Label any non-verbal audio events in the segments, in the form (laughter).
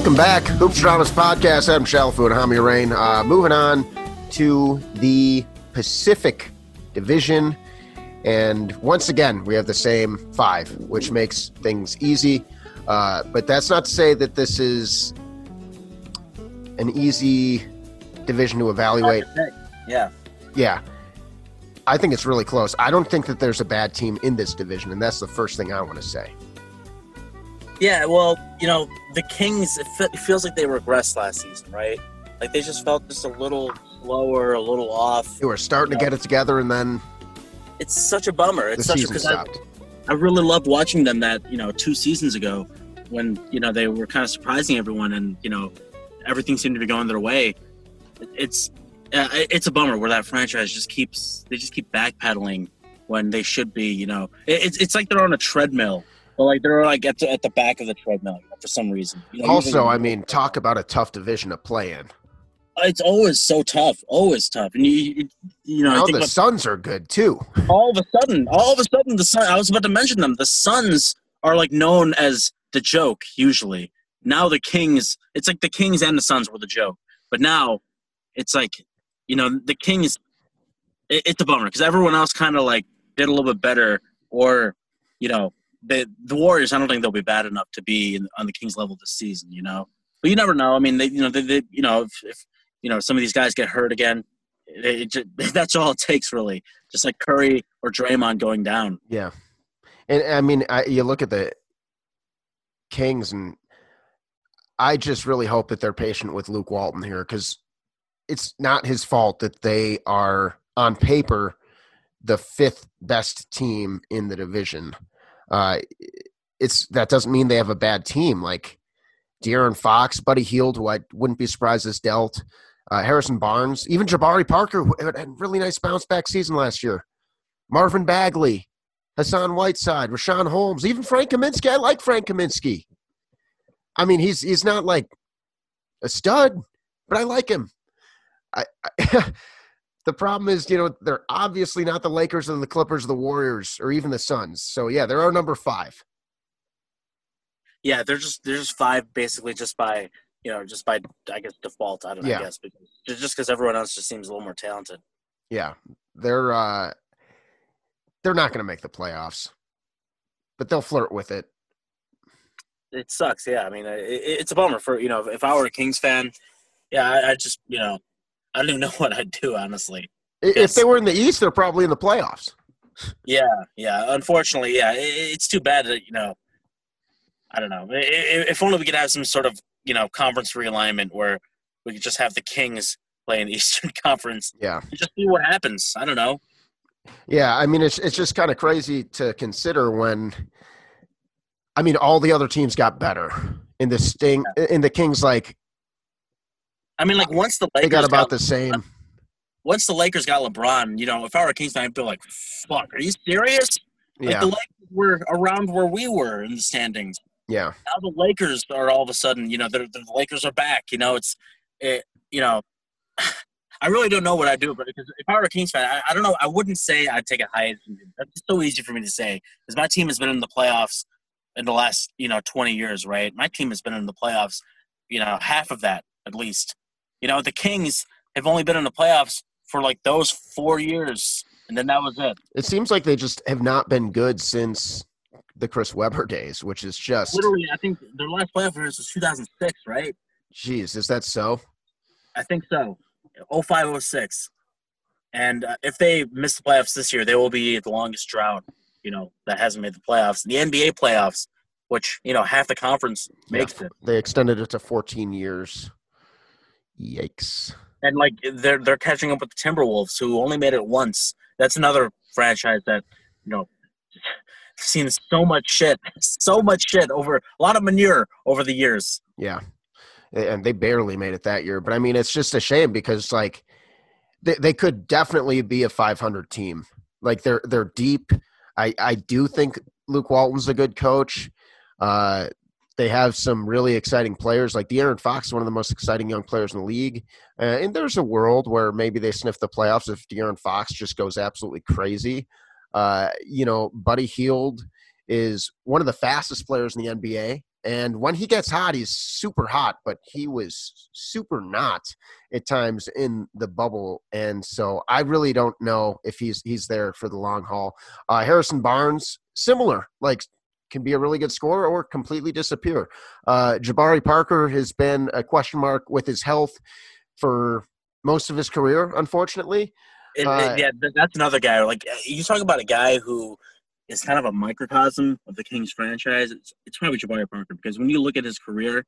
Welcome back, Hoopstradamus Podcast. Adam Shalafu and Hami Rain. Uh, moving on to the Pacific Division. And once again, we have the same five, which makes things easy. Uh, but that's not to say that this is an easy division to evaluate. Yeah. Yeah. I think it's really close. I don't think that there's a bad team in this division, and that's the first thing I want to say. Yeah, well, you know, the Kings, it, fe- it feels like they regressed last season, right? Like they just felt just a little lower, a little off. They were starting to get it together, and then It's such a bummer. It's the such season I, stopped. I really loved watching them that, you know, two seasons ago when, you know, they were kind of surprising everyone and, you know, everything seemed to be going their way. It's uh, it's a bummer where that franchise just keeps they just keep backpedaling when they should be, you know. It, it's it's like they're on a treadmill. But like they're like at the, at the back of the treadmill you know, for some reason. You know, Also, I mean, talk about a tough division to play in. it's always so tough, always tough. And you, you, you know, I Now think the about Suns are good too. all of a sudden, all of a sudden, the Sun. I was about to mention them. The Suns are like known as the joke usually. Now the Kings, it's like the Kings and the Suns were the joke, but now it's like, you know, the Kings. It, it's a bummer because everyone else kind of like did a little bit better, or you know, the the Warriors. I don't think they'll be bad enough to be in, on the Kings level this season. You know, but you never know. I mean, they, you know, they, they you know, if, if you know some of these guys get hurt again, it, it (laughs) that's all it takes really. Just like Curry or Draymond going down. Yeah, and I mean, I, you look at the Kings, and I just really hope that they're patient with Luke Walton here because it's not his fault that they are on paper the fifth best team in the division. Uh, it's that doesn't mean they have a bad team. Like De'Aaron Fox, Buddy Hield, who I wouldn't be surprised is dealt. Uh, Harrison Barnes, even Jabari Parker, had a really nice bounce back season last year. Marvin Bagley, Hassan Whiteside, Richaun Holmes, even Frank Kaminsky. I like Frank Kaminsky. I mean, he's he's not like a stud, but I like him. I, I (laughs) the problem is, you know, they're obviously not the Lakers and the Clippers, the Warriors, or even the Suns. So yeah, they're our number five. Yeah, they're just they're just five basically just by you know just by I guess default. I don't know. Yeah. I guess because, just because everyone else just seems a little more talented. Yeah, they're uh, they're not going to make the playoffs, but they'll flirt with it. It sucks. Yeah, I mean it, it- it's a bummer for you know if I were a Kings fan, yeah, I, I just you know I don't even know (laughs) what I'd do honestly. If they were in the East, they're probably in the playoffs. Yeah, yeah. Unfortunately, yeah, it, it's too bad that you know. I don't know. If only we could have some sort of you know conference realignment where we could just have the Kings play in the (laughs) Eastern Conference Yeah. just see what happens. I don't know. Yeah, I mean it's it's just kind of crazy to consider when I mean all the other teams got better in the sting in the Kings like I mean, like once the they Lakers got about got, the same. once the Lakers got LeBron, you know, if I were a Kings fan, I'd be like, "Fuck, are you serious?" Like Yeah. the Lakers were around where we were in the standings. Yeah. Now the Lakers are all of a sudden, you know, they're, the Lakers are back. You know, it's, it, you know, (sighs) I really don't know what I'd do, but because if I were a Kings fan, I, I don't know. I wouldn't say I'd take a hiatus. That's so easy for me to say because my team has been in the playoffs in the last, you know, 20 years, right? My team has been in the playoffs, you know, half of that at least. You know, the Kings have only been in the playoffs for like those four years, and then that was it. It seems like they just have not been good since the Chris Webber days, which is just Literally, I think their last playoff appearance was 2006, right? jeez, is that so? I think so. 05, 06. And uh, if they miss the playoffs this year, they will be the longest drought, you know, that hasn't made the playoffs. The NBA playoffs, which, you know, half the conference makes Yeah. it. They extended it to 14 years. Yikes. And like they're they're catching up with the Timberwolves, who only made it once. That's another franchise that, you know, (laughs) seen so much shit, so much shit over a lot of manure over the years. Yeah. And they barely made it that year. But I mean, it's just a shame because like they, they could definitely be a 500 team. Like they're they're deep. I I do think Luke Walton's a good coach. Uh, they have some really exciting players. Like De'Aaron Fox one of the most exciting young players in the league. Uh, and there's a world where maybe they sniff the playoffs if De'Aaron Fox just goes absolutely crazy. Uh, you know, Buddy Hield is one of the fastest players in the NBA. And when he gets hot, he's super hot, but he was super not at times in the bubble. And so I really don't know if he's he's there for the long haul. Uh, Harrison Barnes, similar, like can be a really good scorer or completely disappear. Uh, Jabari Parker has been a question mark with his health for most of his career, unfortunately. It, Uh, yeah, that's another guy. Like you talk about a guy who is kind of a microcosm of the Kings franchise. It's, it's probably Jabari Parker because when you look at his career,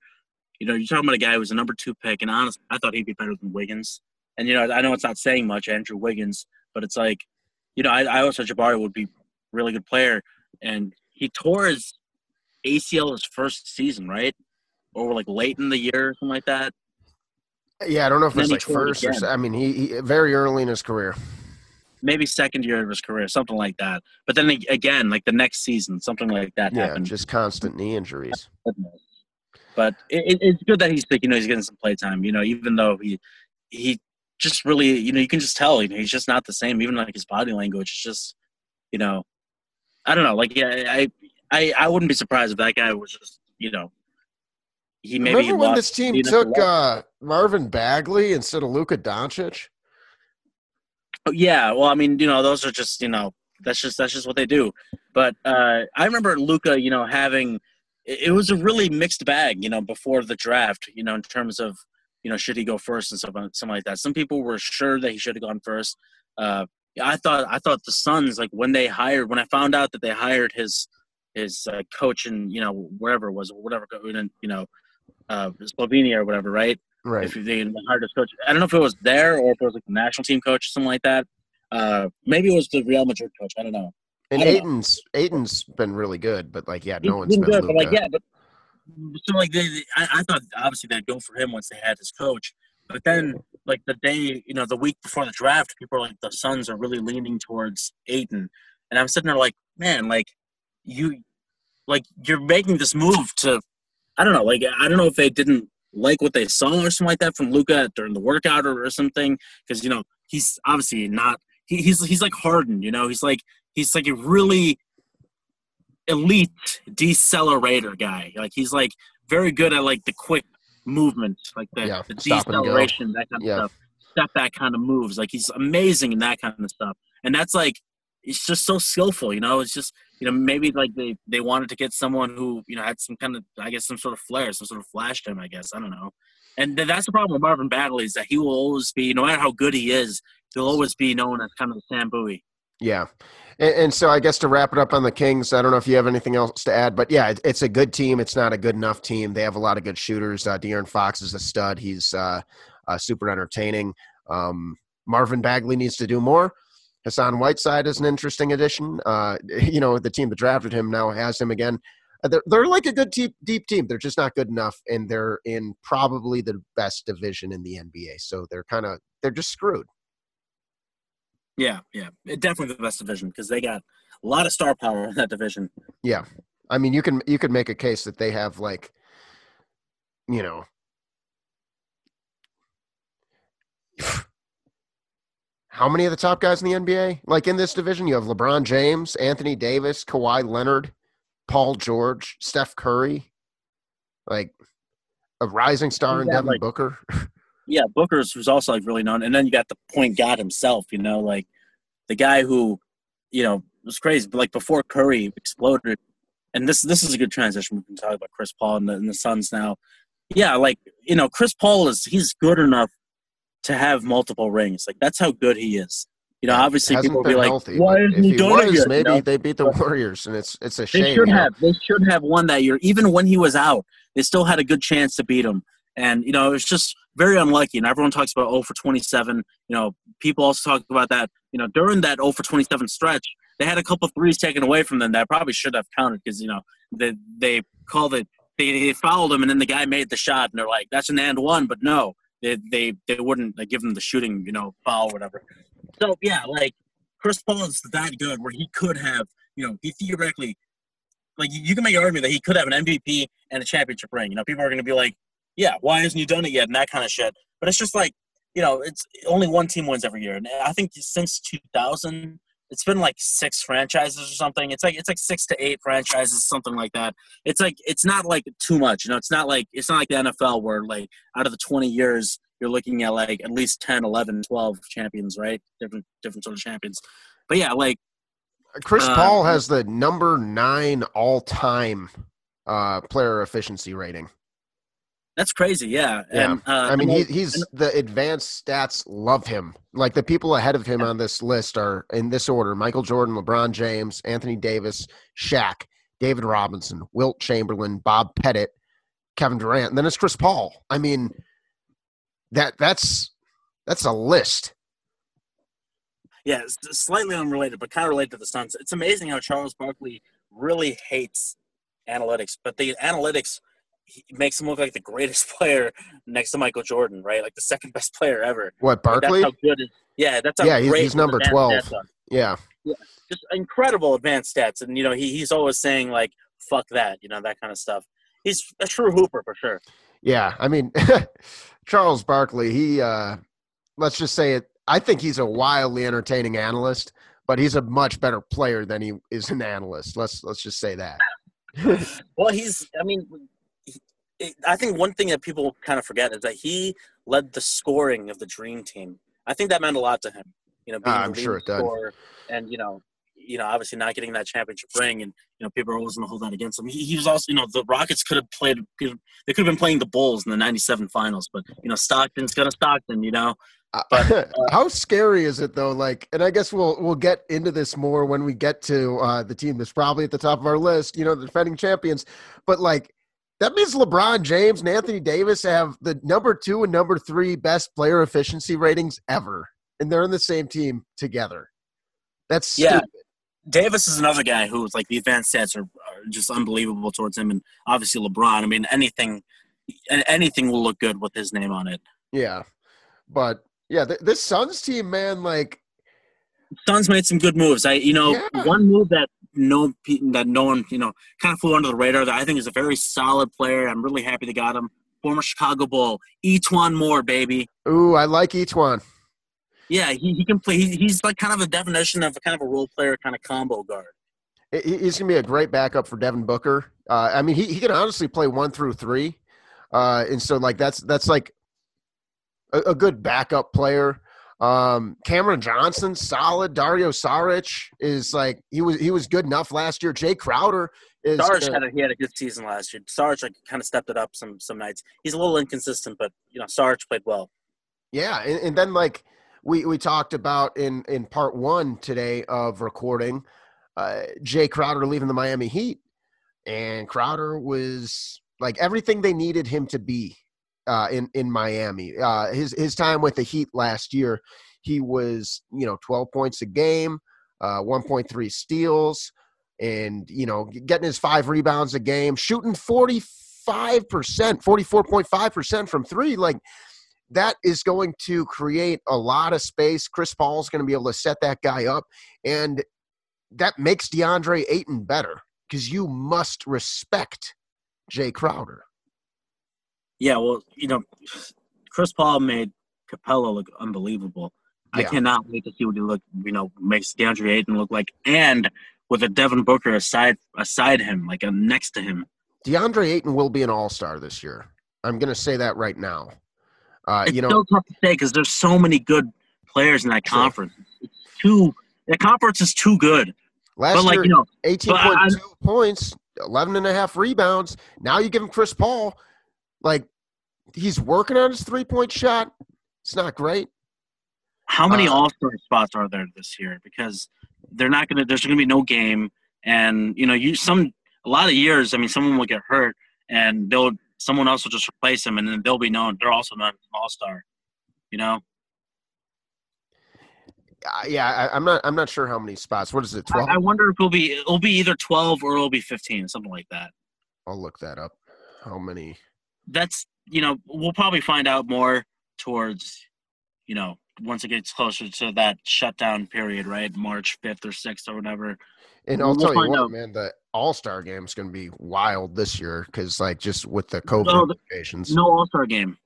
you know, you're talking about a guy who was a number two pick, and honestly, I thought he'd be better than Wiggins. And you know, I know it's not saying much, Andrew Wiggins, but it's like, you know, I, I always thought Jabari would be a really good player, and he tore his ACL his first season, right? Or like late in the year, or something like that. Yeah, I don't know if And it's like it first or I mean, he, he very early in his career. maybe second year of his career, something like that. But then again, like the next season, something like that Yeah, happened. just constant knee injuries. But it, it, it's good that he's you know, he's getting some play time. You know, even though he he just really, you know, you can just tell, you know, he's just not the same. Even like his body language, is just, you know, I don't know. Like, yeah, I I I wouldn't be surprised if that guy was just, you know, he maybe Remember when this team took uh, Marvin Bagley instead of Luka Doncic? Oh, Yeah, well, I mean, you know, those are just, you know, that's just that's just what they do. But uh, I remember Luka, you know, having it was a really mixed bag, you know, before the draft, you know, in terms of, you know, should he go first and stuff, something like that. Some people were sure that he should have gone first. Uh, yeah, I thought I thought the Suns, like when they hired, when I found out that they hired his his uh, coach and you know, wherever it was, whatever, you know, uh, Slovenia or whatever, right? Right. if they hired his coach. I don't know if it was there or if it was like the national team coach or something like that. Uh, maybe it was the Real Madrid coach. I don't know. And don't know. Ayton's Ayton's been really good, but like, yeah, He's no one's been been good, but like yeah, but so like they, they- I, I thought obviously they'd go for him once they had his coach, but then like the day you know the week before the draft, people are like the Suns are really leaning towards Ayton, and I'm sitting there like man, like you like you're making this move to I don't know, like I don't know if they didn't like what they saw or something like that from Luka during the workout or, or something. Because you know he's obviously not he, he's he's like Harden, you know? He's like he's like a really elite decelerator guy. Like he's like very good at like the quick movement, like the, Yeah, the deceleration, that kind of Yeah. stuff. Step back kind of moves. Like he's amazing in that kind of stuff. And that's like it's just so skillful, you know. It's just you know maybe like they they wanted to get someone who you know had some kind of I guess some sort of flair, some sort of flash to him. I guess I don't know. And th- that's the problem with Marvin Bagley is that he will always be, no matter how good he is, he'll always be known as kind of the Sam Bowie. Yeah. And, and so I guess to wrap it up on the Kings, I don't know if you have anything else to add, but yeah, it, it's a good team. It's not a good enough team. They have a lot of good shooters. Uh, De'Aaron Fox is a stud. He's uh, uh, super entertaining. Um, Marvin Bagley needs to do more. Hassan Whiteside is an interesting addition. Uh, (laughs) you know, the team that drafted him now has him again. Uh, They're, they're like a good deep, deep team. They're just not good enough, and they're in probably the best division in the NBA. So they're kind of they're just screwed. Yeah, yeah, definitely the best division because they got a lot of star power in that division. Yeah, I mean, you can you could make a case that they have like, you know, (sighs) how many of the top guys in the NBA? Like in this division, you have LeBron James, Anthony Davis, Kawhi Leonard, Paul George, Steph Curry, like a rising star in Yeah, Devin like- Booker. (laughs) Yeah, Booker's was also like really known, and then you got the point god himself. You know, like the guy who, you know, was crazy. But like before Curry exploded, and this this is a good transition. We can talk about Chris Paul and the, and the Suns now. Yeah, like you know, Chris Paul is he's good enough to have multiple rings. Like that's how good he is. You know, obviously people will be like, healthy, "Why if he it was, yet?" You maybe know? they beat the Warriors, and it's it's a shame. They should you know? have. They should have won that year. Even when he was out, they still had a good chance to beat him. And you know, it was just very unlucky. And everyone talks about 0 for 27. You know, people also talk about that. You know, during that 0 for 27 stretch, they had a couple threes taken away from them that probably should have counted because you know they they called it. They, they fouled him, and then the guy made the shot, and they're like, "That's an and one," but no, they they they wouldn't like, give him the shooting, you know, foul or whatever. So yeah, like Chris Paul is that good where he could have, you know, he theoretically like you can make an argument that he could have an MVP and a championship ring. You know, people are going to be like, "Yeah, why hasn't he done it yet?" and that kind of shit. But it's just like, you know, it's only one team wins every year, and I think since 2000, it's been like six franchises or something. It's like it's like six to eight franchises, something like that. It's like it's not like too much, you know. It's not like it's not like the NFL where like out of the 20 years you're looking at like at least 10, 11, 12 champions, right? Different different sort of champions. But yeah, like Chris Uh, Paul has the number nine all time uh, player efficiency rating. That's crazy, yeah. Yeah. And uh, I mean, and he, he's the advanced stats love him. Like the people ahead of him on this list are in this order: Michael Jordan, LeBron James, Anthony Davis, Shaq, David Robinson, Wilt Chamberlain, Bob Pettit, Kevin Durant. And then it's Chris Paul. I mean, that that's that's a list. Yeah, it's slightly unrelated, but kind of related to the Suns. It's amazing how Charles Barkley really hates analytics, but the analytics he makes him look like the greatest (laughs) player next to Michael Jordan, right? Like the second best player ever. What Like, Barkley? That's how good. It, yeah, that's how Yeah, he's- he's number 12. stats are. yeah, Just incredible advanced stats, and you know he, he's always saying like "fuck that," you know that kind of stuff. He's a true hooper for sure. yeah. I mean, (laughs) Charles Barkley. He uh, let's just say it. I think he's a wildly entertaining analyst, but he's a much better player than he is an analyst. Let's let's just say that. (laughs) Well, he's. I mean, it, I think one thing that people kind of forget is that he led the scoring of the Dream Team. I think that meant a lot to him. You know, being Ah, I'm sure it scorer and you know, you know, obviously not getting that championship ring, and you know, people are always going to hold that against him. He, he was also, you know, the Rockets could have played. They could have been playing the Bulls in the '97 finals, but you know, Stockton's gonna Stockton. You know, But, (laughs) uh, how scary is it though? Like, and I guess we'll we'll get into this more when we get to uh, the team that's probably at the top of our list. You know, the defending champions. But like, that means LeBron James and Anthony Davis have the number two and number three best player efficiency ratings ever, and they're in the same team together. That's Yeah. Davis is another guy who's like the advanced stats are, are just unbelievable towards him, and obviously LeBron. I mean, anything, anything will look good with his name on it. Yeah, but yeah, th- this Suns team, man, like Suns made some good moves. I, you know, Yeah. one move that no that no one, you know, kind of flew under the radar that I think is a very solid player. I'm really happy they got him. Former Chicago Bull, E'Twaun Moore, baby. ooh, I like one. Yeah, he, he can play. He, he's like kind of a definition of a kind of a role player, kind of combo guard. He's going to be a great backup for Devin Booker. Uh, I mean, he, he can honestly play one through three, uh, and so like that's that's like a, a good backup player. Um, Cameron Johnson, solid. Dario Saric is like he was he was good enough last year. Jae Crowder is uh, had a, he had a good season last year. Sarge like kind of stepped it up some some nights. He's a little inconsistent, but you know, Sarge played well. Yeah, and, and then like we we talked about in in part one today of recording, uh, Jae Crowder leaving the Miami Heat, and Crowder was like everything they needed him to be uh, in in Miami. Uh, his his time with the Heat last year, he was you know twelve points a game, uh, one point three steals, and you know getting his five rebounds a game, shooting forty five percent, forty four point five percent from three, like that is going to create a lot of space. Chris Paul is going to be able to set that guy up, and that makes DeAndre Ayton better because you must respect Jae Crowder. Yeah, well, you know, Chris Paul made Capela look unbelievable. I cannot wait to see what he look. You know, makes DeAndre Ayton look like, and with a Devin Booker aside aside him, like next to him. DeAndre Ayton will be an All Star this year. I'm going to say that right now. Uh, It's you know, still tough to say because there's so many good players in that conference. It's too. The conference is too good. last But like year, you know, 18.2 points, 11 and a half rebounds. Now you give him Chris Paul, like he's working on his three point shot. It's not great. how many Uh, All Star spots are there this year? Because they're not gonna. There's gonna be no game, and you know, you some a lot of years. I mean, someone will get hurt, and they'll someone else will just replace them, and then they'll be known. They're also not an All Star. You know, Uh, yeah, I, I'm not. I'm not sure how many spots. What is it? Twelve. I, I wonder if it'll be it'll be either twelve or it'll be fifteen, something like that. I'll look that up. How many? That's you know, we'll probably find out more towards, you know, once it gets closer to that shutdown period, right? March fifth or sixth or whatever. And I'll We'll tell you what, out. man, the All Star game is going to be wild this year because, like, just with the COVID No, implications, No All Star game.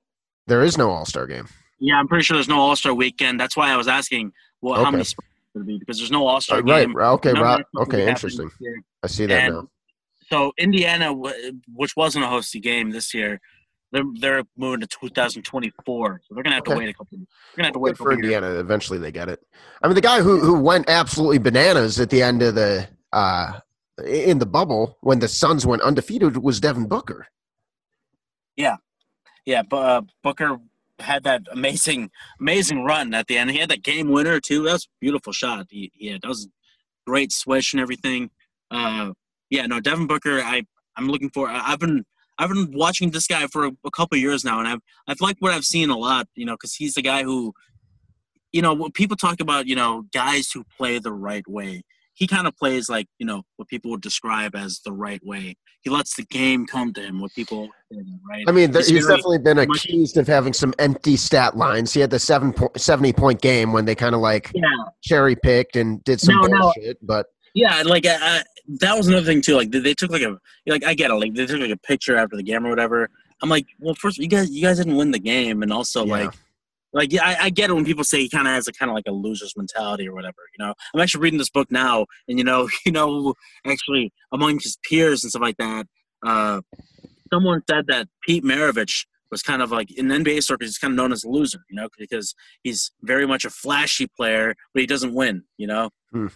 there is no All Star game. Yeah, I'm pretty sure there's no All Star weekend. That's why I was asking, well, how Okay. many spots going to be because there's no All Star Uh, right. game. Okay. National will be okay. Interesting. I see that And now. So Indiana, which wasn't a hosty game this year, they're they're moving to 2024. So they're gonna have to wait a couple. They're gonna have to wait for couple years. Indiana. Eventually, they get it. I mean, the guy who who went absolutely bananas at the end of the uh in the bubble when the Suns went undefeated was Devin Booker. Yeah, yeah, but uh, Booker had that amazing amazing run at the end. He had that game winner too. That was a beautiful shot. He, had that was great swish and everything. Uh, yeah, no, Devin Booker. I I'm looking for. I've been I've been watching this guy for a, a couple years now, and I've I've liked what I've seen a lot. You know, because he's the guy who, you know, when people talk about you know guys who play the right way. He kind of plays like you know what people would describe as the right way. He lets the game come to him. What people right. I mean, there, He's he's very definitely been much- accused of having some empty stat lines. He had the seven po- 70 point game when they kind of like yeah, cherry picked and did some No, no. bullshit. But Yeah, like that was another thing too. Like they, they took like a like I get it. Like they took like a picture after the game or whatever. I'm like, well, first you guys you guys didn't win the game, and also Yeah. like like yeah, I, I get it when people say he kind of has a kind of like a loser's mentality or whatever. You know, I'm actually reading this book now, and you know, (laughs) you know, actually among his peers and stuff like that, uh, someone said that Pete Maravich was kind of like in NBA circles, he's kind of known as a loser, you know, because he's very much a flashy player, but he doesn't win, you know. Hmm.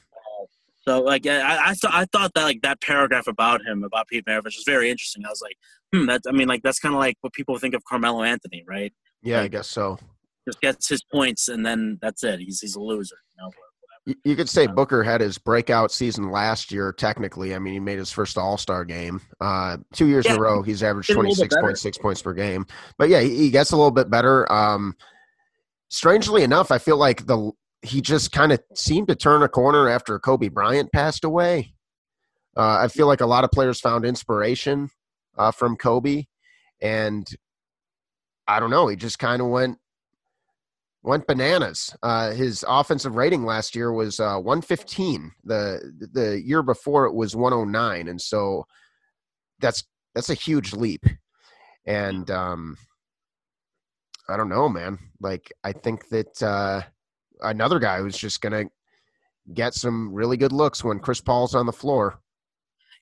So like I, I thought I thought that like that paragraph about him about Pete Maravich was very interesting. I was like, hmm, that's I mean like that's kind of like what people think of Carmelo Anthony, right? yeah, I guess so. Just gets his points and then that's it. He's he's a loser. You know? You, you could say Booker had his breakout season last year. Technically, I mean, he made his first All Star game. Uh, two years in a row, he's averaged twenty six point six points per game. But yeah, he, he gets a little bit better. Um, strangely enough, I feel like the he just kind of seemed to turn a corner after Kobe Bryant passed away. Uh, I feel like a lot of players found inspiration uh, from Kobe, and I don't know. He just kind of went went bananas. Uh, his offensive rating last year was uh, 115. The the year before it was 109, and so that's that's a huge leap. And um, I don't know, man. Like I think that uh, another guy who's just gonna get some really good looks when Chris Paul's on the floor.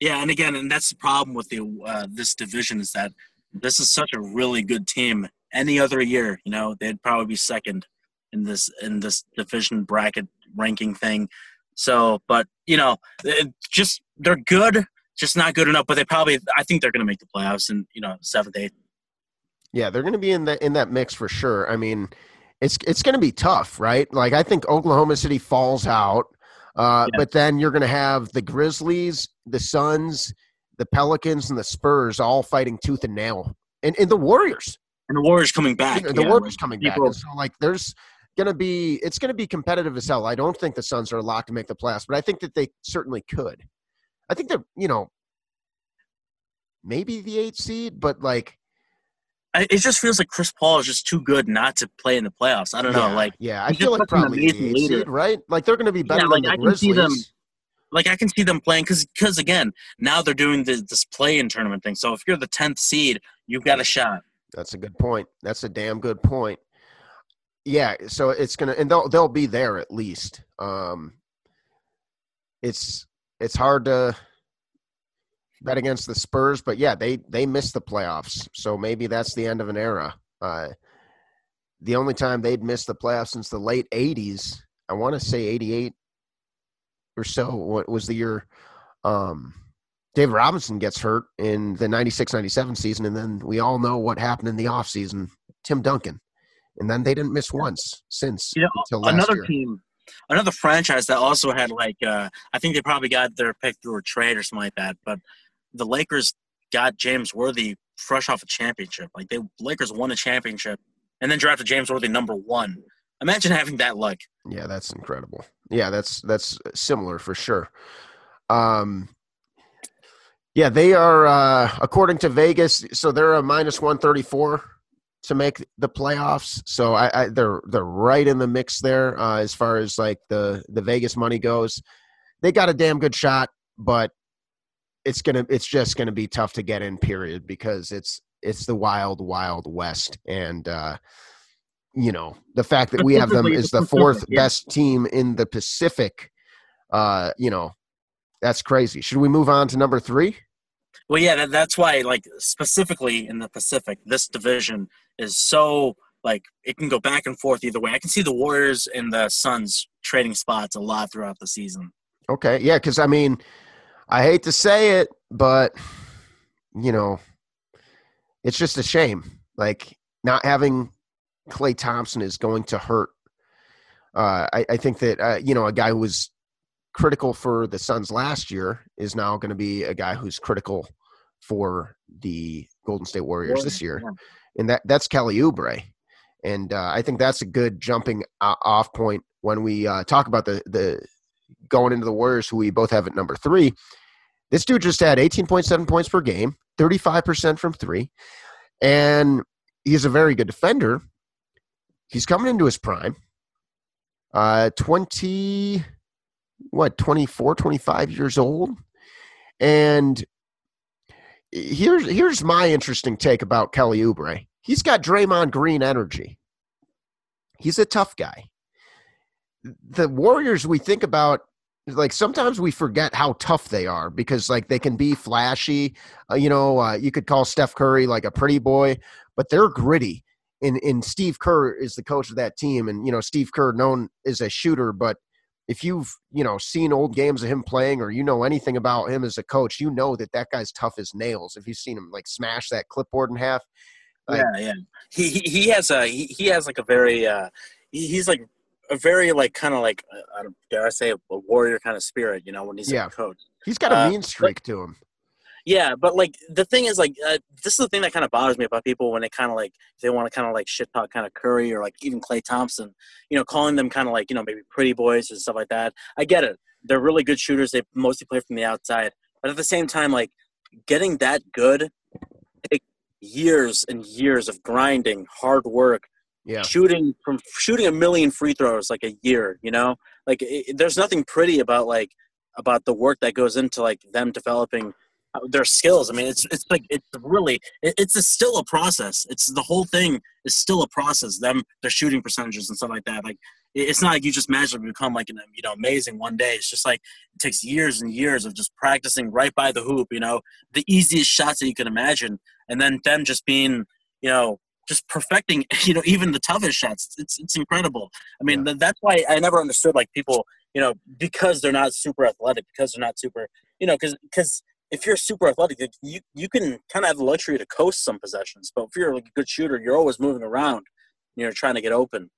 Yeah, and again, and that's the problem with the uh, this division is that this is such a really good team. Any other year, you know, they'd probably be second in this in this division bracket ranking thing. So, but you know, it just they're good, just not good enough. But they probably, I think they're going to make the playoffs in you know seventh, eighth. Yeah, they're going to be in that in that mix for sure. I mean, it's it's going to be tough, right? Like I think Oklahoma City falls out, uh, Yeah. but then you're going to have the Grizzlies, the Suns, the Pelicans, and the Spurs all fighting tooth and nail, and, and the Warriors. And the Warriors coming back. You know, the Warriors coming back. And so like there's going to be it's going to be competitive as hell. I don't think the Suns are locked to make the playoffs, but I think that they certainly could. I think they're you know maybe the eighth seed, but like It just feels like Chris Paul is just too good not to play in the playoffs. I don't know, like. yeah, I feel like probably the eighth leader. seed, right? Like they're going to be better like, than I the can see Grizzlies. them- like I can see them playing because because again now they're doing the, this play in tournament thing. So if you're the tenth seed, you've got a shot. That's a good point. That's a damn good point. Yeah, so it's gonna and they'll they'll be there at least. Um it's it's hard to bet against the Spurs, but yeah, they they missed the playoffs. So maybe that's the end of an era. Uh the only time they'd missed the playoffs since the late eighties, I want to say eighty eight or so, what was the year um David Robinson gets hurt in the 96-97 season, and then we all know what happened in the offseason. Tim Duncan. And then they didn't miss once since You know, until last another year. team, another franchise that also had like uh, I think they probably got their pick through a trade or something like that. But the Lakers got James Worthy fresh off a championship. Like they Lakers won a championship and then drafted James Worthy number one. Imagine having that luck. Yeah, that's incredible. Yeah, that's that's similar for sure. Um yeah, they are uh according to Vegas, so they're a minus 134 to make the playoffs. So I, I they're they're right in the mix there uh as far as like the the Vegas money goes. They got a damn good shot, but it's going to it's just going to be tough to get in period because it's it's the wild wild west and uh you know, the fact that we have them is the fourth best team in the Pacific, uh, you know, that's crazy. Should we move on to number three? Well, yeah, that, that's why, like specifically in the Pacific, this division is so like it can go back and forth either way. I can see the Warriors and the Suns trading spots a lot throughout the season. Okay, yeah, because I mean, I hate to say it, but you know, it's just a shame. Like not having Klay Thompson is going to hurt. Uh, I, I think that uh, you know a guy who was critical for the Suns last year is now going to be a guy who's critical for the Golden State Warriors this year, and that that's Kelly Oubre, and uh, I think that's a good jumping off point when we uh, talk about the the going into the Warriors, who we both have at number three. This dude just had 18.7 points per game, 35% from three, and he's a very good defender. He's coming into his prime. Uh, 20, what, 24, 25 years old. And here's here's my interesting take about Kelly Oubre. He's got Draymond Green energy. He's a tough guy. The Warriors we think about like sometimes we forget how tough they are because like they can be flashy. Uh, you know, uh, you could call Steph Curry like a pretty boy, but they're gritty. And and Steve Kerr is the coach of that team, and you know Steve Kerr known as a shooter, but if you've you know seen old games of him playing or you know anything about him as a coach, you know that that guy's tough as nails. If you've seen him like smash that clipboard in half, Like- yeah, yeah. He, he has a he, he has like a very uh he, he's like a very like kind of like uh, I don't dare I say a, a warrior kind of spirit, you know, when he's Yeah. a coach. he's got a Uh, mean streak to him. Yeah, but like the thing is, like uh, this is the thing that kind of bothers me about people when they kind of like they want to kind of like shit talk kind of Curry or like even Klay Thompson, you know, calling them kind of like you know maybe pretty boys and stuff like that. I get it; they're really good shooters. They mostly play from the outside, but at the same time, like getting that good takes years and years of grinding, hard work, Yeah, shooting from shooting a million free throws like a year you know? Like it, there's nothing pretty about like about the work that goes into like them developing uh, their skills. I mean it's it's like it's really it, it's a, still a process. It's the whole thing is still a process them their shooting percentages and stuff like that. Like it- it's not like you just magically become like an you know amazing one day. It's just like it takes years and years of just practicing right by the hoop you know? The easiest shots that you can imagine. And then them just being you know just perfecting (laughs) you know even the toughest shots. It's it's incredible. I mean th- that's why i never understood like people you know because they're not super athletic because they're not super you know because because if you're super athletic you you can kind of have the luxury to coast some possessions but if you're like a good shooter you're always moving around you're trying to get open.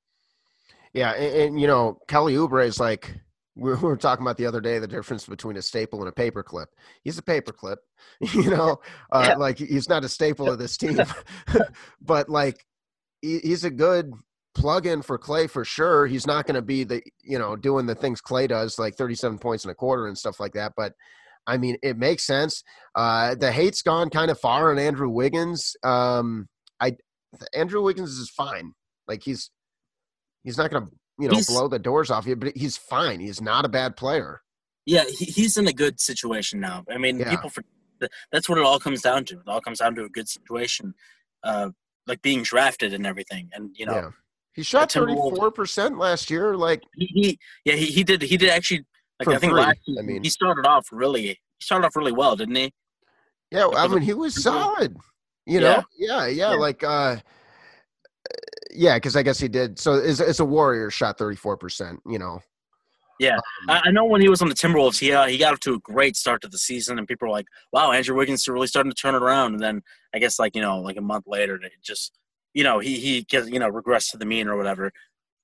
Yeah, and, and you know Kelly Oubre is like we we were talking about the other day the difference between a staple and a paperclip. He's a paperclip, (laughs) you know, uh, Yeah. like he's not a staple of this team, (laughs) but like he's a good plug-in for Klay for sure. He's not going to be the you know doing the things Klay does, like thirty-seven points in a quarter and stuff like that, but. I mean, it makes sense. Uh, the hate's gone kind of far on Andrew Wiggins. Um, I Andrew Wiggins is fine. Like he's he's not going to you know He's- blow the doors off you, but he's fine. He's not a bad player. yeah he, he's in a good situation now i mean Yeah. people for that's what it all comes down to it all comes down to a good situation uh like being drafted and everything and you know yeah, he shot thirty-four percent last year. Like he, he yeah he, he did he did actually like I think last I mean. he started off really he started off really well didn't he yeah, I mean, he was solid. You know, yeah, yeah, Yeah. like uh, yeah, because I guess he did. So as as a Warrior, shot thirty-four percent. You know, Yeah. Um, I, I know when he was on the Timberwolves he uh, he got up to a great start to the season and people were like wow Andrew Wiggins is really starting to turn it around and then I guess like you know like a month later it just you know he he gets you know regressed to the mean or whatever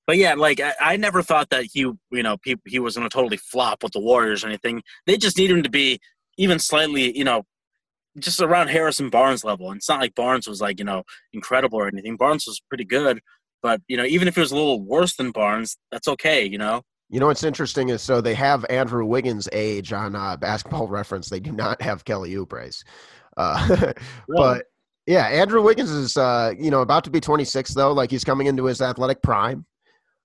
but yeah like I, I never thought that he you know he, he was going to totally flop with the Warriors or anything they just need him to be even slightly you know just around Harrison Barnes level. And it's not like Barnes was like, you know, incredible or anything. Barnes was pretty good, but you know, even if it was a little worse than Barnes, that's okay, you know. you know what's interesting is so they have Andrew Wiggins' age on uh, Basketball (laughs) Reference. They do not have Kelly Oubre's. Uh, (laughs) but yeah, Andrew Wiggins is uh, you know about to be 26 though. Like he's coming into his athletic prime.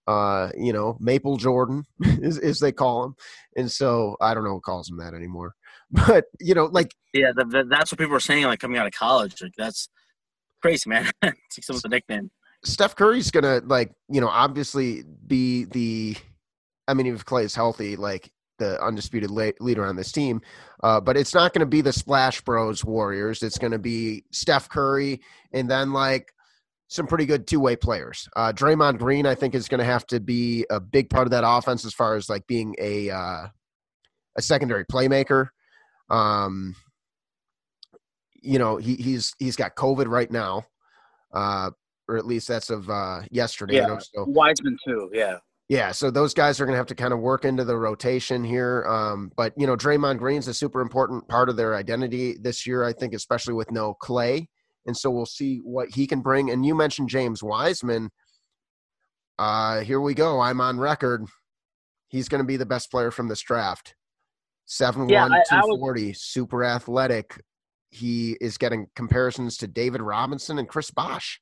Uh, you know, Maple Jordan, (laughs) is, as they call him, and so I don't know who calls him that anymore. But you know, like yeah, th th that's what people are saying like coming out of college. Like that's crazy, man. some of the nickname. Steph Curry's gonna like you know obviously be the. I mean, if Klay is healthy, like the undisputed la- leader on this team, uh, but it's not going to be the Splash Bros Warriors. It's going to be Steph Curry, and then like some pretty good two way players. Uh, Draymond Green, I think, is going to have to be a big part of that offense as far as like being a uh, a secondary playmaker. Um, you know, he, he's he's got COVID right now, uh, or at least that's of uh, yesterday. Yeah, so. Wiseman too. Yeah. Yeah, so those guys are going to have to kind of work into the rotation here. Um, but you know, Draymond Green's a super important part of their identity this year. I think, especially with no Klay, and so we'll see what he can bring. And you mentioned James Wiseman. Uh, here we go. I'm on record. He's going to be the best player from this draft. Seven yeah, one two forty, super athletic. He is getting comparisons to David Robinson and Chris Bosh.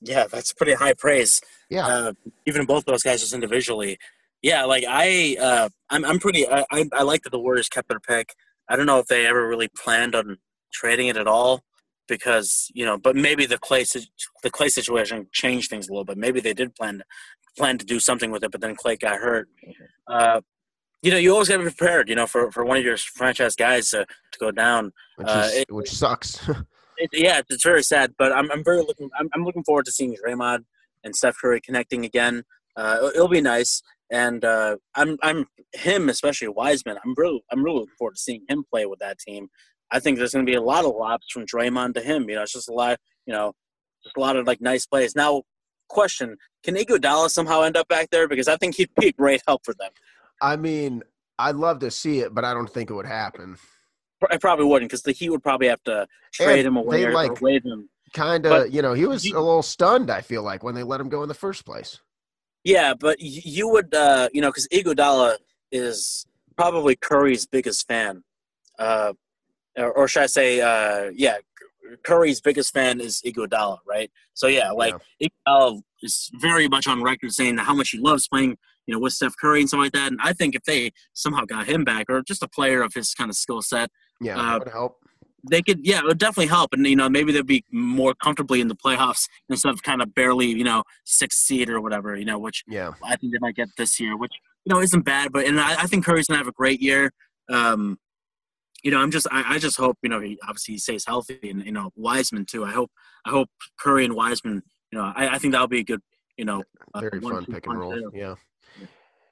Yeah, that's pretty high praise. Yeah, uh, even both those guys just individually. Yeah, like I, uh, I'm, I'm pretty. I, I, I like that the Warriors kept their pick. I don't know if they ever really planned on trading it at all because you know, but maybe the Klay the Klay situation changed things a little bit. Maybe they did plan to, plan to do something with it, but then Klay got hurt. Uh, you know, you always got to be prepared. You know, for, for one of your franchise guys to, to go down, which, uh, it, which sucks. (laughs) it, yeah, it's very sad. But I'm, I'm very looking. I'm, I'm looking forward to seeing Draymond and Steph Curry connecting again. Uh, it'll be nice, and uh, I'm I'm him especially Wiseman. I'm really I'm really looking forward to seeing him play with that team. I think there's going to be a lot of lobs from Draymond to him. You know, it's just a lot. You know, just a lot of like nice plays. Now, question: Can Iguodala somehow end up back there? Because I think he'd be a great help for them. I mean, I'd love to see it, but I don't think it would happen. I probably wouldn't because the Heat would probably have to trade and him away or, like, or waive him. Kind of, you know, he was you, a little stunned. I feel like when they let him go in the first place. Yeah, but you would, uh, you know, because Iguodala is probably Curry's biggest fan, uh, or, or, should I say, uh, yeah, Curry's biggest fan is Iguodala, right? So yeah, like yeah. Iguodala is very much on record saying how much he loves playing you know, with Steph Curry and something like that. And I think if they somehow got him back, or just a player of his kind of skill set, yeah, uh, would help. They could, yeah, it would definitely help, and you know, maybe they'd be more comfortably in the playoffs instead of kind of barely, you know, sixth seed or whatever, you know, which yeah, I think they might get this year, which you know isn't bad, but and I, I think Curry's gonna have a great year. Um, you know, I'm just, I, I just hope, you know, he obviously he stays healthy, and you know, Wiseman too. I hope, I hope Curry and Wiseman, you know, I, I think that'll be a good, you know, very uh, fun pick and roll, yeah.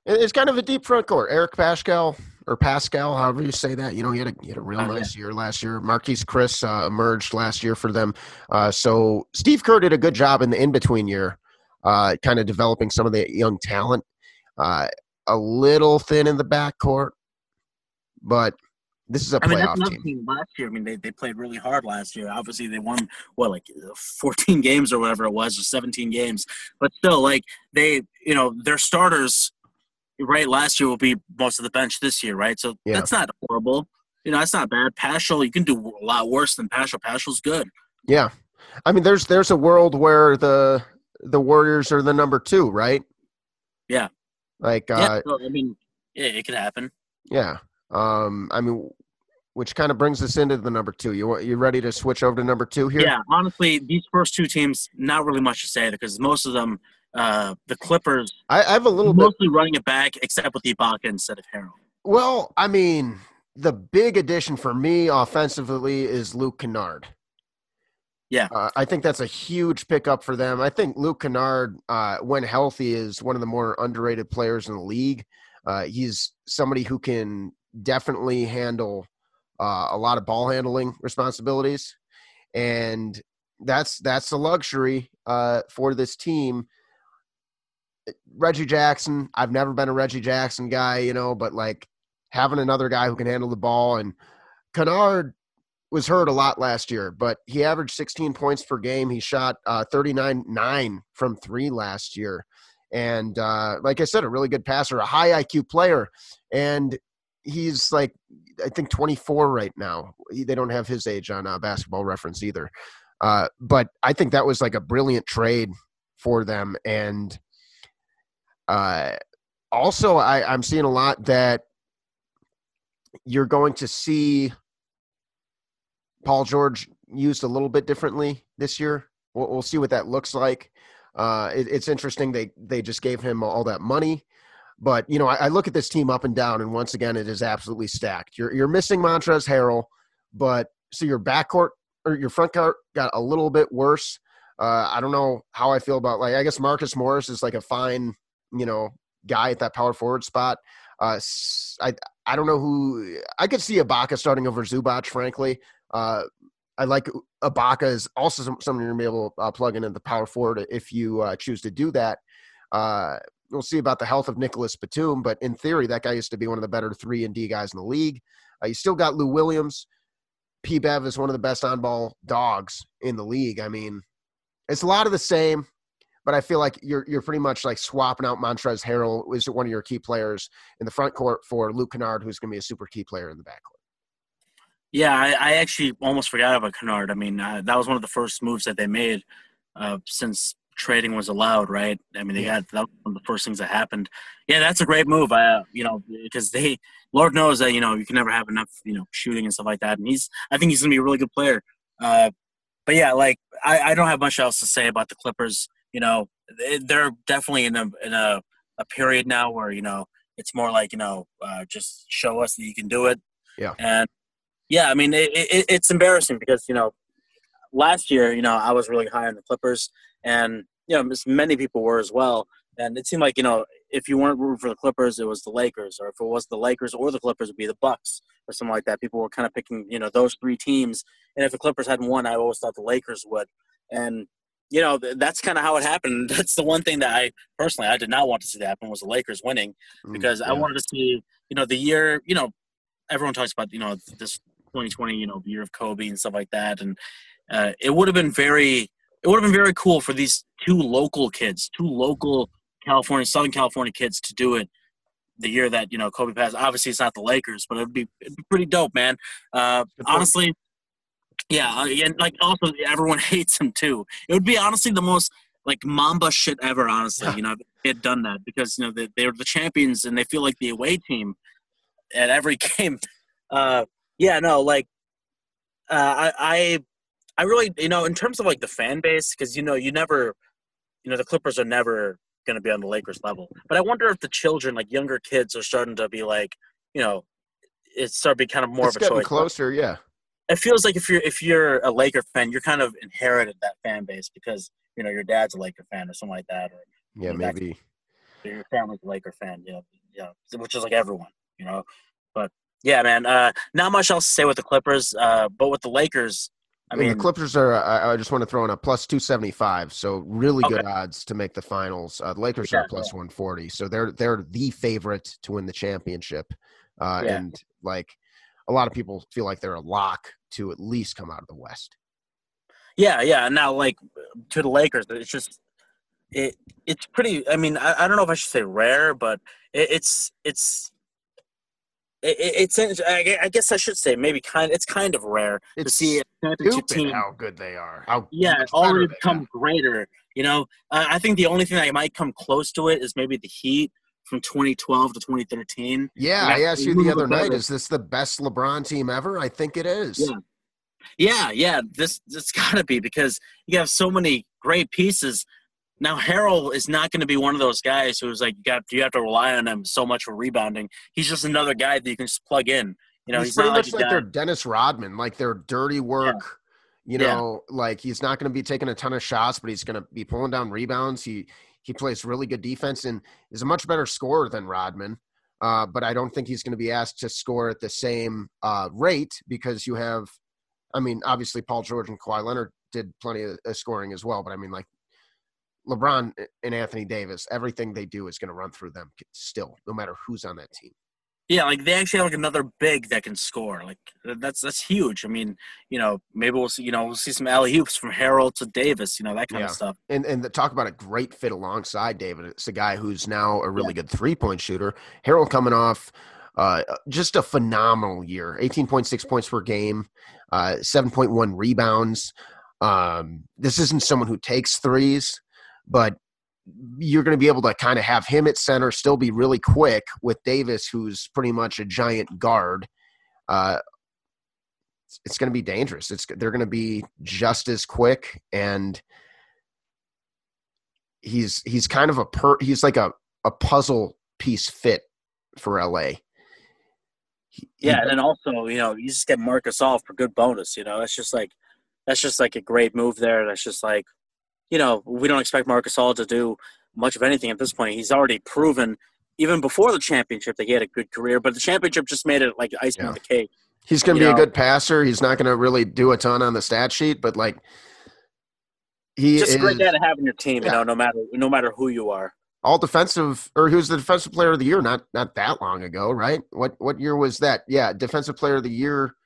It's kind of a deep front court. Eric Paschall or Paschall, however you say that. You know, he had a, he had a real oh, nice yeah. year last year. Marquese Chriss uh, emerged last year for them. Uh, so Steve Kerr did a good job in the in between year, uh, kind of developing some of the young talent. Uh, a little thin in the backcourt, but this is a playoff I mean, team. Last year, I mean, they, they played really hard last year. Obviously, they won what like 14 games or whatever it was, or 17 games. But still, like they, you know, their starters right last year will be most of the bench this year, right? So yeah. that's not horrible. You know, that's not bad. Paschall, you can do a lot worse than Paschall. Paschall's good. Yeah, I mean, there's there's a world where the the Warriors are the number two, right? Yeah. Like, uh, yeah, I mean, yeah, it could happen. Yeah. Um, I mean, which kind of brings us into the number two. You you ready to switch over to number two here? Yeah. Honestly, these first two teams, not really much to say because most of them uh, the Clippers. I, I have a little mostly bit running it back, except with Ibaka instead of Harrell. Well, I mean, the big addition for me offensively is Luke Kennard. Yeah, uh, I think that's a huge pickup for them. I think Luke Kennard, uh, when healthy, is one of the more underrated players in the league. Uh, he's somebody who can definitely handle uh, a lot of ball handling responsibilities, and that's that's a luxury uh, for this team Reggie Jackson. I've never been a Reggie Jackson guy, you know, but like having another guy who can handle the ball and Kennard was hurt a lot last year, but he averaged 16 points per game. He shot uh, 39 9 from three last year. And uh, like I said, a really good passer, a high IQ player. And he's like, I think 24 right now. He, they don't have his age on uh, basketball reference either. Uh, but I think that was like a brilliant trade for them. And uh, also, I, I'm seeing a lot that you're going to see Paul George used a little bit differently this year. we'll, we'll see what that looks like. Uh, it, it's interesting they they just gave him all that money, but you know I, I, look at this team up and down, and once again it is absolutely stacked. You're you're missing Montrezl Harrell, but so your backcourt or your front court got a little bit worse. Uh, I don't know how I feel about like I guess Marcus Morris is like a fine you know guy at that power forward spot. Uh, I I don't know who I could see Ibaka starting over Zubac. Frankly, uh, I like Ibaka is also someone you're gonna be able to uh, plug in at the power forward if you uh, choose to do that. Uh, we'll see about the health of Nicolas Batum, but in theory, that guy used to be one of the better three and D guys in the league. Uh, you still got Lou Williams. P. Bev is one of the best on ball dogs in the league. I mean, it's a lot of the same but I feel like you're you're pretty much like swapping out Montrezl Harrell is one of your key players in the front court for Luke Kennard, who's going to be a super key player in the backcourt. Yeah, I, I actually almost forgot about Kennard. I mean, uh, that was one of the first moves that they made uh, since trading was allowed, right? I mean, they yeah. got that was one of the first things that happened. Yeah, that's a great move. I, uh, you know, because they, Lord knows that you know you can never have enough, you know, shooting and stuff like that. And he's, I think he's gonna be a really good player. Uh, but yeah, like I, I don't have much else to say about the Clippers you know, they're definitely in a in a, a period now where you know it's more like you know uh, just show us that you can do it. Yeah. And yeah, I mean it, it, it's embarrassing because you know last year you know I was really high on the Clippers and you know as many people were as well. And it seemed like you know if you weren't rooting for the Clippers, it was the Lakers, or if it was the Lakers or the Clippers, it'd be the Bucks or something like that. People were kind of picking you know those three teams. And if the Clippers hadn't won, I always thought the Lakers would. And you know, that's kind of how it happened. (laughs) That's the one thing that I personally I did not want to see happen was the Lakers winning mm, because mm, yeah. I wanted to see, you know, the year, you know, everyone talks about, you know, this 2020, you know, year of Kobe and stuff like that, and uh, it would have been very, it would have been very cool for these two local kids, two local California, Southern California kids to do it the year that you know Kobe passed. Obviously, it's not the Lakers, but it'd be, it'd be pretty dope, man. Uh, honestly, yeah, uh, and like also everyone (laughs) hates him too. It would be honestly the most like Mamba shit ever. Honestly, yeah. you know, they had done that because you know they, they're the champions and they feel like the away team at every (laughs) game. Uh, yeah, no, like uh, I, I, I really, you know, in terms of like the fan base, because you know, you never, you know, the Clippers are never going to be on the Lakers level. But I wonder if the children, like younger kids, are starting to be like, you know, it's starting to be kind of more it's of a choice. closer, yeah it feels like if you're if you're a Laker fan, you're kind of inherited that fan base because you know your dad's a Laker fan or something like that, or yeah, maybe your family's a Laker fan, you know, you know, which is like everyone, you know. But yeah, man, uh, not much else to say with the Clippers, uh, but with the Lakers. I mean, the Clippers are. I, I, just want to throw in a plus two seventy five, so really okay. good odds to make the finals. Uh, the Lakers yeah, are plus yeah. one forty, so they're they're the favorite to win the championship. Uh, yeah. And like a lot of people feel like they're a lock to at least come out of the West. Yeah, yeah. Now, like to the Lakers, it's just it. It's pretty. I mean, I, I don't know if I should say rare, but it, it's it's it, it's. I guess I should say maybe kind. It's kind of rare it's to see a championship team how good they are. How yeah, it's already become greater. You know, uh, I think the only thing that might come close to it is maybe the Heat from 2012 to 2013. Yeah, I asked you the other night, is this the best LeBron team ever? I think it is. Yeah. Yeah, yeah, this it's got to be because you have so many great pieces. Now Harrell is not going to be one of those guys who's like you got you have to rely on him so much for rebounding. He's just another guy that you can just plug in. You know, he's, he's pretty not much like, like their Dennis Rodman, like their dirty work. Yeah. You know, yeah. like he's not going to be taking a ton of shots, but he's going to be pulling down rebounds. He he plays really good defense and is a much better scorer than Rodman. Uh, but I don't think he's going to be asked to score at the same uh, rate because you have, I mean, obviously Paul George and Kawhi Leonard did plenty of, of scoring as well. But I mean, like LeBron and Anthony Davis, everything they do is going to run through them still, no matter who's on that team. Yeah, like they actually have like another big that can score. Like that's that's huge. I mean, you know, maybe we'll see. You know, we'll see some alley oops from Harrell to Davis. You know, that kind yeah. of stuff. And and the, talk about a great fit alongside Davis. It's a guy who's now a really yeah. good three point shooter. Harrell coming off uh, just a phenomenal year. Eighteen point six points per game, uh, seven point one rebounds. Um, this isn't someone who takes threes, but you're going to be able to kind of have him at center, still be really quick with Davis, who's pretty much a giant guard. Uh, it's going to be dangerous. It's they're going to be just as quick, and he's he's kind of a per he's like a a puzzle piece fit for LA. He, yeah, he, and then also you know you just get Marc Gasol for good bonus. You know that's just like that's just like a great move there. That's just like you know we don't expect Marc Gasol to do much of anything at this point. He's already proven even before the championship that he had a good career, but the championship just made it like icing yeah. on the cake. He's going to be know? a good passer. He's not going to really do a ton on the stat sheet, but like he just is, a great guy to have in your team. Yeah. You know, no matter no matter who you are. All defensive, or was the defensive player of the year not not that long ago, right? What what year was that? Yeah, defensive player of the year.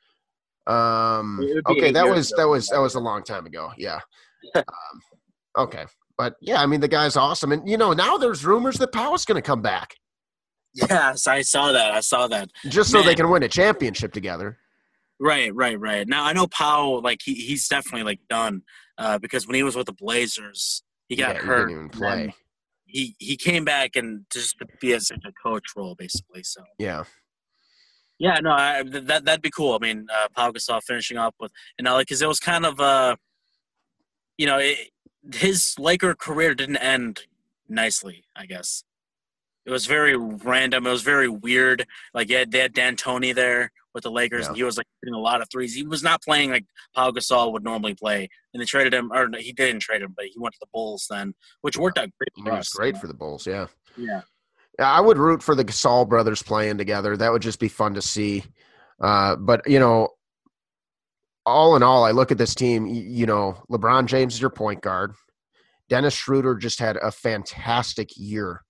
Um, okay, that was ago. that was that was a long time ago. Yeah. (laughs) um, okay, but yeah, I mean the guy's awesome, and you know now there's rumors that Pau's going to come back. Yes, I saw that. I saw that. Just so Man. they can win a championship together. Right, right, right. Now I know Powell, like he, he's definitely like done uh, because when he was with the Blazers, he got yeah, hurt. He didn't even play. He he came back and just to be as a coach role basically. So yeah, yeah, no, I, that that'd be cool. I mean, uh, Pau Gasol finishing up with you know, like because it was kind of uh, you know, it, his Laker career didn't end nicely. I guess it was very random. It was very weird. Like yeah, they had D'Antoni there with the Lakers, yeah. and he was like hitting a lot of threes. He was not playing like Pau Gasol would normally play, and they traded him. Or he didn't trade him, but he went to the Bulls then, which worked out great. For us, great for the Bulls. Yeah. Yeah. I would root for the Gasol brothers playing together. That would just be fun to see. Uh, but you know, all in all, I look at this team. You know, LeBron James is your point guard. Dennis Schroeder just had a fantastic year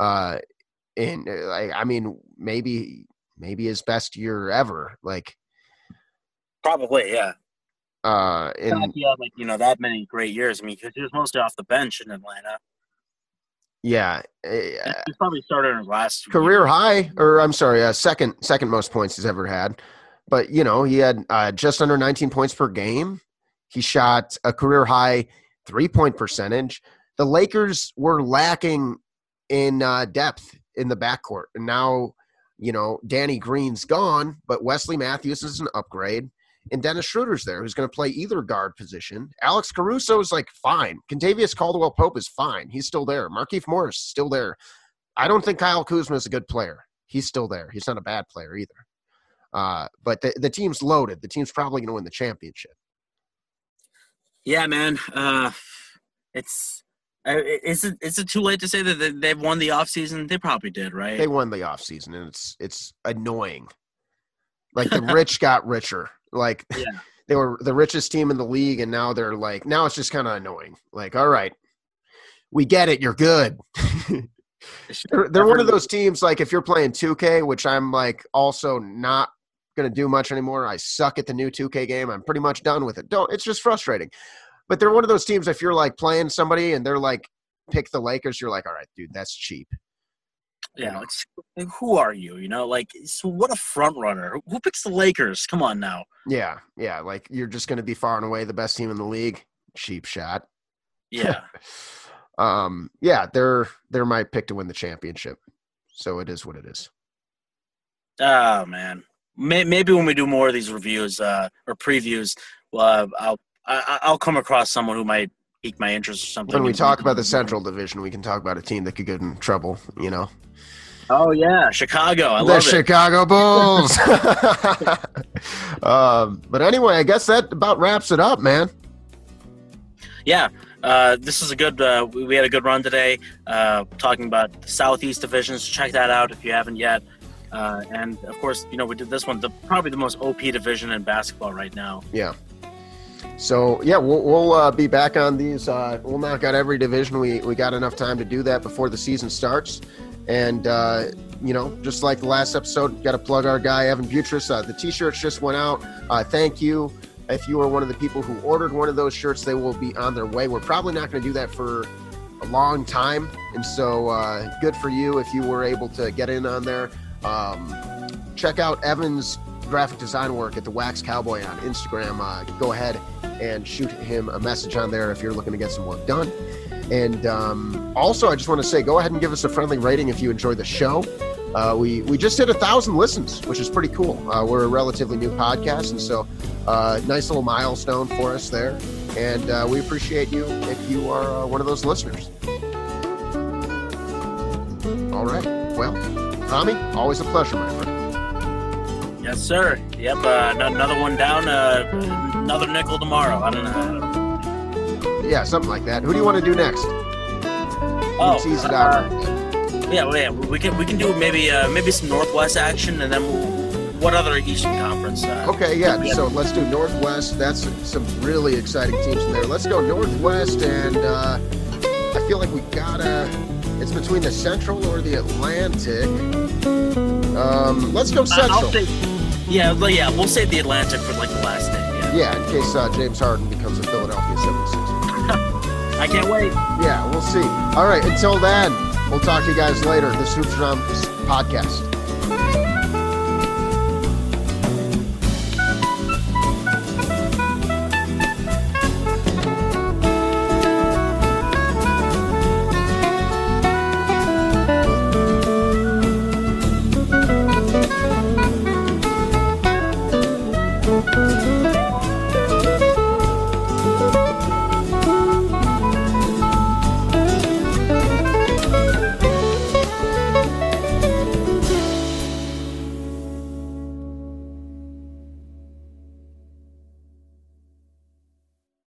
uh, and like I mean, maybe maybe his best year ever. Like probably, yeah. Uh, and yeah, like you know that many great years. I mean, because he was mostly off the bench in Atlanta. Yeah, uh, he probably started in last career year. high, or I'm sorry, uh, second second most points he's ever had. But you know, he had uh, just under 19 points per game. He shot a career high three point percentage. The Lakers were lacking in uh, depth in the backcourt. And now, you know, Danny Green's gone, but Wesley Matthews is an upgrade. And Dennis Schroeder's there, who's going to play either guard position. Alex Caruso is like fine. Kentavious Caldwell Pope is fine. He's still there. Markieff Morris still there. I don't think Kyle Kuzma is a good player. He's still there. He's not a bad player either. Uh, but the, the team's loaded. The team's probably going to win the championship. Yeah, man. Uh, it's uh, is it is it too late to say that they've won the offseason? They probably did, right? They won the offseason, and it's it's annoying. Like the (laughs) rich got richer. Like yeah. (laughs) they were the richest team in the league, and now they're like now it's just kind of annoying. Like, all right, we get it. You're good. (laughs) they're, they're one of those teams. Like if you're playing 2K, which I'm like also not going to do much anymore. I suck at the new 2K game. I'm pretty much done with it. Don't. It's just frustrating. But they're one of those teams. If you're like playing somebody and they're like pick the Lakers, you're like, all right, dude, that's cheap. Yeah, like, who are you? You know, like so what a front runner. Who picks the Lakers? Come on now. Yeah, yeah. Like you're just going to be far and away the best team in the league. Cheap shot. Yeah. (laughs) um. Yeah, they're they're my pick to win the championship. So it is what it is. Oh man, maybe when we do more of these reviews uh, or previews, uh, I'll I, will come across someone who might pique my interest or something. When we talk about the Central Division, we can talk about a team that could get in trouble. You know. Oh yeah, Chicago. I the Chicago Bulls. (laughs) (laughs) um, but anyway, I guess that about wraps it up, man. Yeah, uh, this is a good. Uh, we had a good run today, uh, talking about the Southeast divisions. Check that out if you haven't yet. Uh, and of course, you know we did this one, the probably the most OP division in basketball right now. Yeah. So yeah, we'll, we'll uh, be back on these. Uh, we'll knock out every division. We we got enough time to do that before the season starts. And uh, you know, just like the last episode, got to plug our guy Evan Butris. Uh, the T-shirts just went out. Uh, thank you. If you are one of the people who ordered one of those shirts, they will be on their way. We're probably not going to do that for a long time, and so uh, good for you if you were able to get in on there. Um, check out Evan's graphic design work at the Wax Cowboy on Instagram. Uh, go ahead and shoot him a message on there if you're looking to get some work done. And um, also, I just want to say, go ahead and give us a friendly rating if you enjoy the show. Uh, we we just hit a thousand listens, which is pretty cool. Uh, we're a relatively new podcast, and so uh, nice little milestone for us there. And uh, we appreciate you if you are uh, one of those listeners. All right. Well, Hami, always a pleasure, my friend. Yes, sir. Yep. Uh, another one down. Uh, another nickel tomorrow. I don't know. Yeah, something like that. Who do you want to do next? Oh, tease it uh, out. Yeah, well, yeah, we can we can do maybe uh, maybe some Northwest action, and then we'll, what other Eastern Conference? Uh, Okay, yeah. So let's do Northwest. That's some really exciting teams in there. Let's go Northwest, and uh, I feel like we gotta. It's between the Central or the Atlantic. Um, let's go Central. I'll say, yeah, well, yeah, we'll save the Atlantic for like the last day. Yeah, yeah, in case uh, James Harden becomes a Philadelphia 76er. (laughs) I can't wait. Yeah, we'll see. All right, until then, we'll talk to you guys later. This Hoopstradamus podcast.